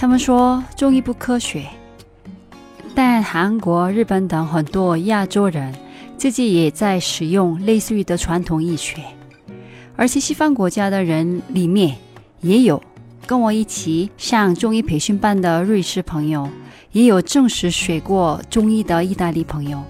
他们说中医不科学，但韩国、日本等很多亚洲人自己也在使用类似于的传统医学，而且西方国家的人里面也有跟我一起上中医培训班的瑞士朋友，也有正式学过中医的意大利朋友。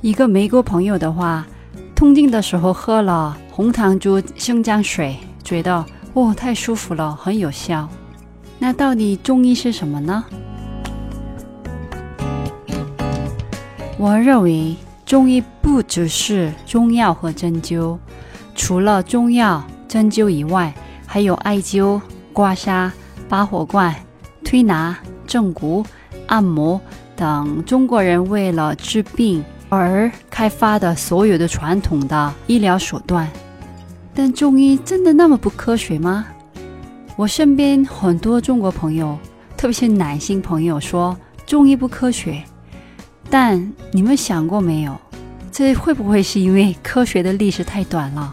一个美国朋友的话，痛经的时候喝了红糖珠生姜水，觉得哦太舒服了，很有效。那到底中医是什么呢？我认为中医不只是中药和针灸，除了中药、针灸以外，还有艾灸、刮痧、拔火罐、推拿、正骨、按摩等中国人为了治病。而开发的所有的传统的医疗手段，但中医真的那么不科学吗？我身边很多中国朋友，特别是男性朋友说中医不科学，但你们想过没有？这会不会是因为科学的历史太短了？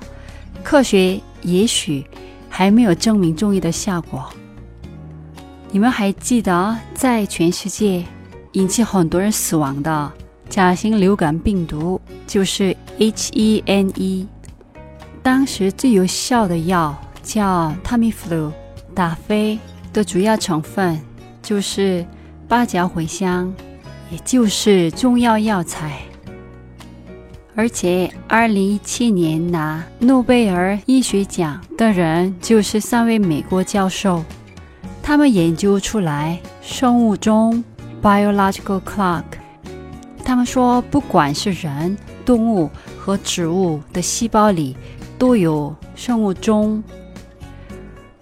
科学也许还没有证明中医的效果。你们还记得在全世界引起很多人死亡的？甲型流感病毒就是 H1N1，当时最有效的药叫 Tamiflu，打飞的主要成分就是八角茴香，也就是中药药材。而且2017年拿诺贝尔医学奖的人就是三位美国教授，他们研究出来生物钟 （biological clock）。他们说，不管是人、动物和植物的细胞里都有生物钟。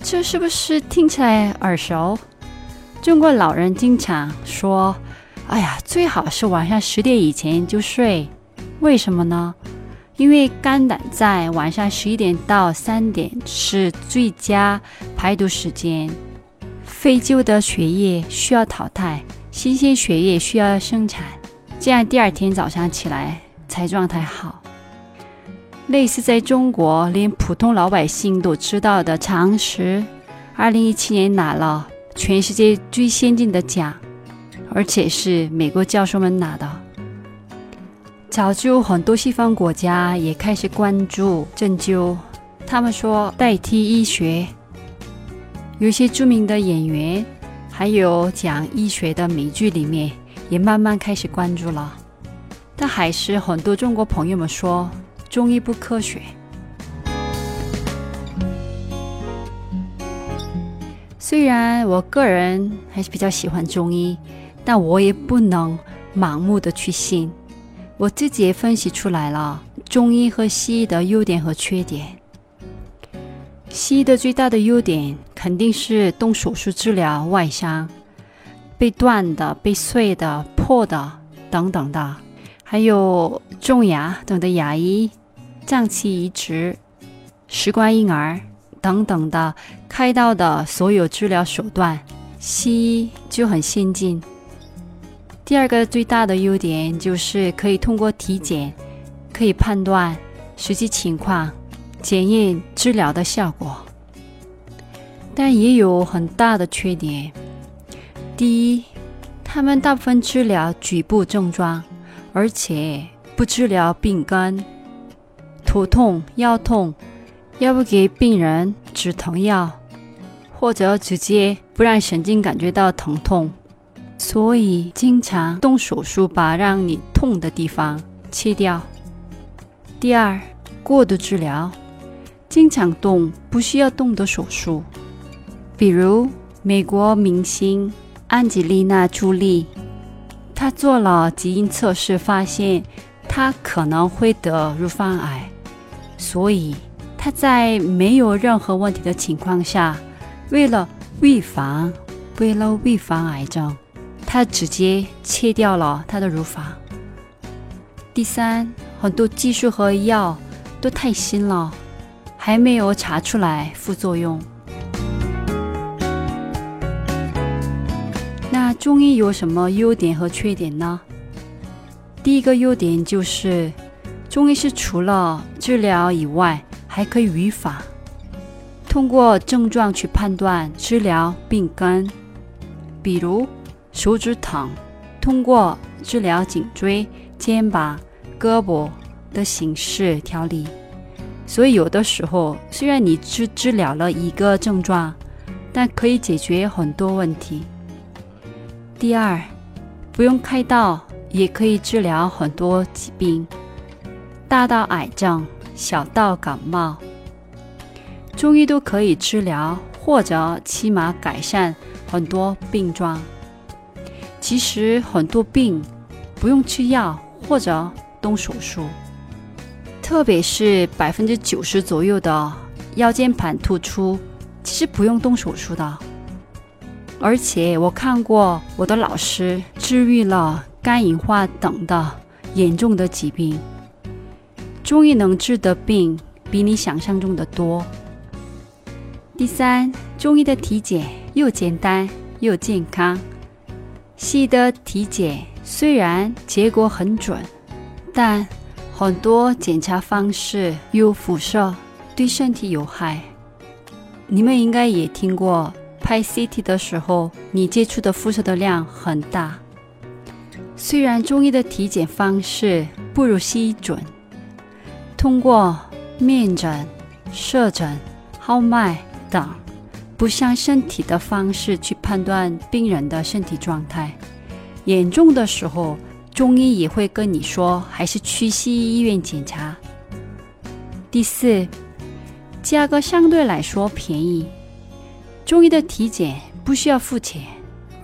这是不是听起来耳熟？中国老人经常说：“哎呀，最好是晚上十点以前就睡。”为什么呢？因为肝胆在晚上十一点到三点是最佳排毒时间，废旧的血液需要淘汰，新鲜血液需要生产。这样第二天早上起来才状态好。类似在中国连普通老百姓都知道的常识，二零一七年拿了全世界最先进的奖，而且是美国教授们拿的。早就很多西方国家也开始关注针灸，他们说代替医学。有些著名的演员，还有讲医学的美剧里面。也慢慢开始关注了，但还是很多中国朋友们说中医不科学。虽然我个人还是比较喜欢中医，但我也不能盲目的去信。我自己也分析出来了中医和西医的优点和缺点。西医的最大的优点肯定是动手术治疗外伤。被断的、被碎的、破的等等的，还有种牙等的牙医、脏器移植、食管婴儿等等的开刀的所有治疗手段，西医就很先进。第二个最大的优点就是可以通过体检，可以判断实际情况，检验治疗的效果，但也有很大的缺点。第一，他们大部分治疗局部症状，而且不治疗病根。头痛、腰痛，要不给病人止疼药，或者直接不让神经感觉到疼痛，所以经常动手术把让你痛的地方切掉。第二，过度治疗，经常动不需要动的手术，比如美国明星。安吉丽娜·朱莉，她做了基因测试，发现她可能会得乳房癌，所以他在没有任何问题的情况下，为了预防，为了预防癌症，他直接切掉了他的乳房。第三，很多技术和药都太新了，还没有查出来副作用。那中医有什么优点和缺点呢？第一个优点就是，中医是除了治疗以外，还可以预防，通过症状去判断治疗病根。比如手指疼，通过治疗颈椎、肩膀、胳膊的形式调理。所以有的时候，虽然你只治疗了一个症状，但可以解决很多问题。第二，不用开刀也可以治疗很多疾病，大到癌症，小到感冒，中医都可以治疗或者起码改善很多病状。其实很多病不用吃药或者动手术，特别是百分之九十左右的腰间盘突出，其实不用动手术的。而且我看过我的老师治愈了肝硬化等的严重的疾病。中医能治的病比你想象中的多。第三，中医的体检又简单又健康。西医的体检虽然结果很准，但很多检查方式有辐射，对身体有害。你们应该也听过。拍 CT 的时候，你接触的辐射的量很大。虽然中医的体检方式不如西医准，通过面诊、舌诊、号脉等不像身体的方式去判断病人的身体状态。严重的时候，中医也会跟你说，还是去西医医院检查。第四，价格相对来说便宜。中医的体检不需要付钱，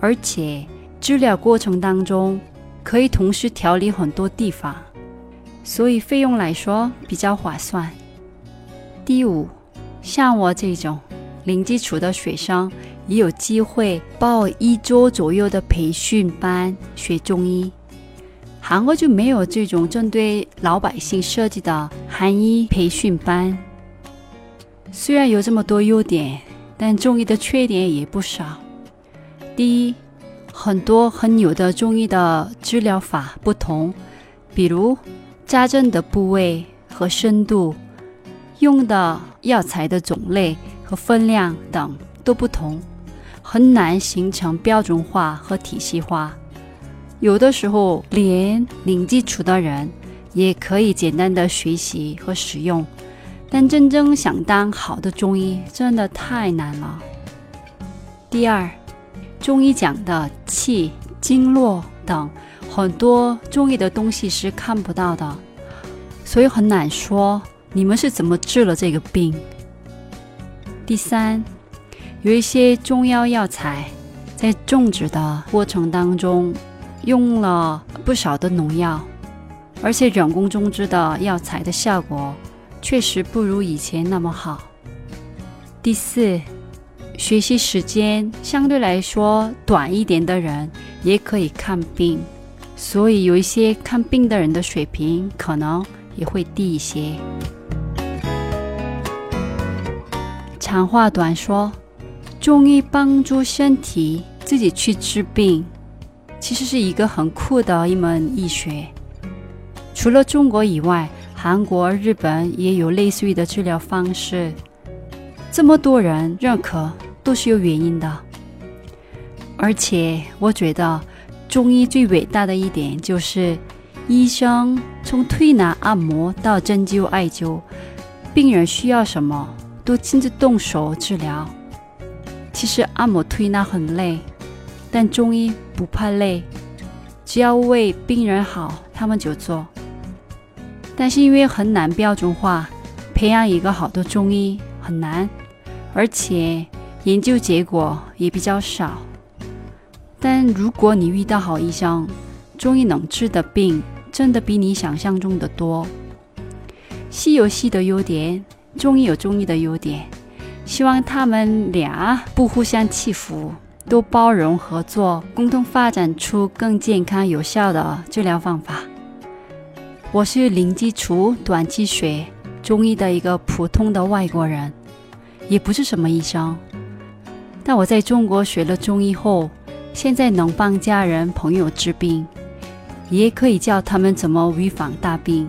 而且治疗过程当中可以同时调理很多地方，所以费用来说比较划算。第五，像我这种零基础的学生也有机会报一周左右的培训班学中医。韩国就没有这种针对老百姓设计的韩医培训班。虽然有这么多优点。但中医的缺点也不少。第一，很多很牛的中医的治疗法不同，比如扎针的部位和深度、用的药材的种类和分量等都不同，很难形成标准化和体系化。有的时候，连零基础的人也可以简单的学习和使用。但真正想当好的中医，真的太难了。第二，中医讲的气、经络等很多中医的东西是看不到的，所以很难说你们是怎么治了这个病。第三，有一些中药药材在种植的过程当中用了不少的农药，而且人工种植的药材的效果。确实不如以前那么好。第四，学习时间相对来说短一点的人也可以看病，所以有一些看病的人的水平可能也会低一些。长话短说，中医帮助身体自己去治病，其实是一个很酷的一门医学。除了中国以外。韩国、日本也有类似于的治疗方式，这么多人认可都是有原因的。而且我觉得中医最伟大的一点就是，医生从推拿、按摩到针灸、艾灸，病人需要什么都亲自动手治疗。其实按摩、推拿很累，但中医不怕累，只要为病人好，他们就做。但是因为很难标准化，培养一个好的中医很难，而且研究结果也比较少。但如果你遇到好医生，中医能治的病真的比你想象中的多。西有西的优点，中医有中医的优点。希望他们俩不互相欺负，多包容合作，共同发展出更健康有效的治疗方法。我是零基础短期学中医的一个普通的外国人，也不是什么医生。但我在中国学了中医后，现在能帮家人朋友治病，也可以教他们怎么预防大病。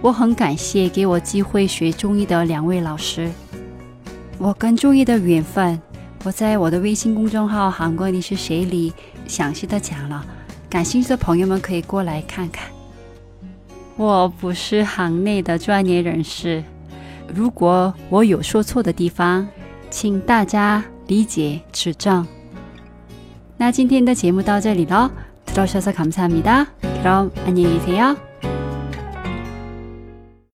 我很感谢给我机会学中医的两位老师。我跟中医的缘分，我在我的微信公众号“韩国你是谁”里详细的讲了，感兴趣的朋友们可以过来看看。我不是行内的专业人士，如果我有说错的地方，请大家理解指正。 那今天的节目到这里了，들어주셔서감사합니다그럼안녕히계세요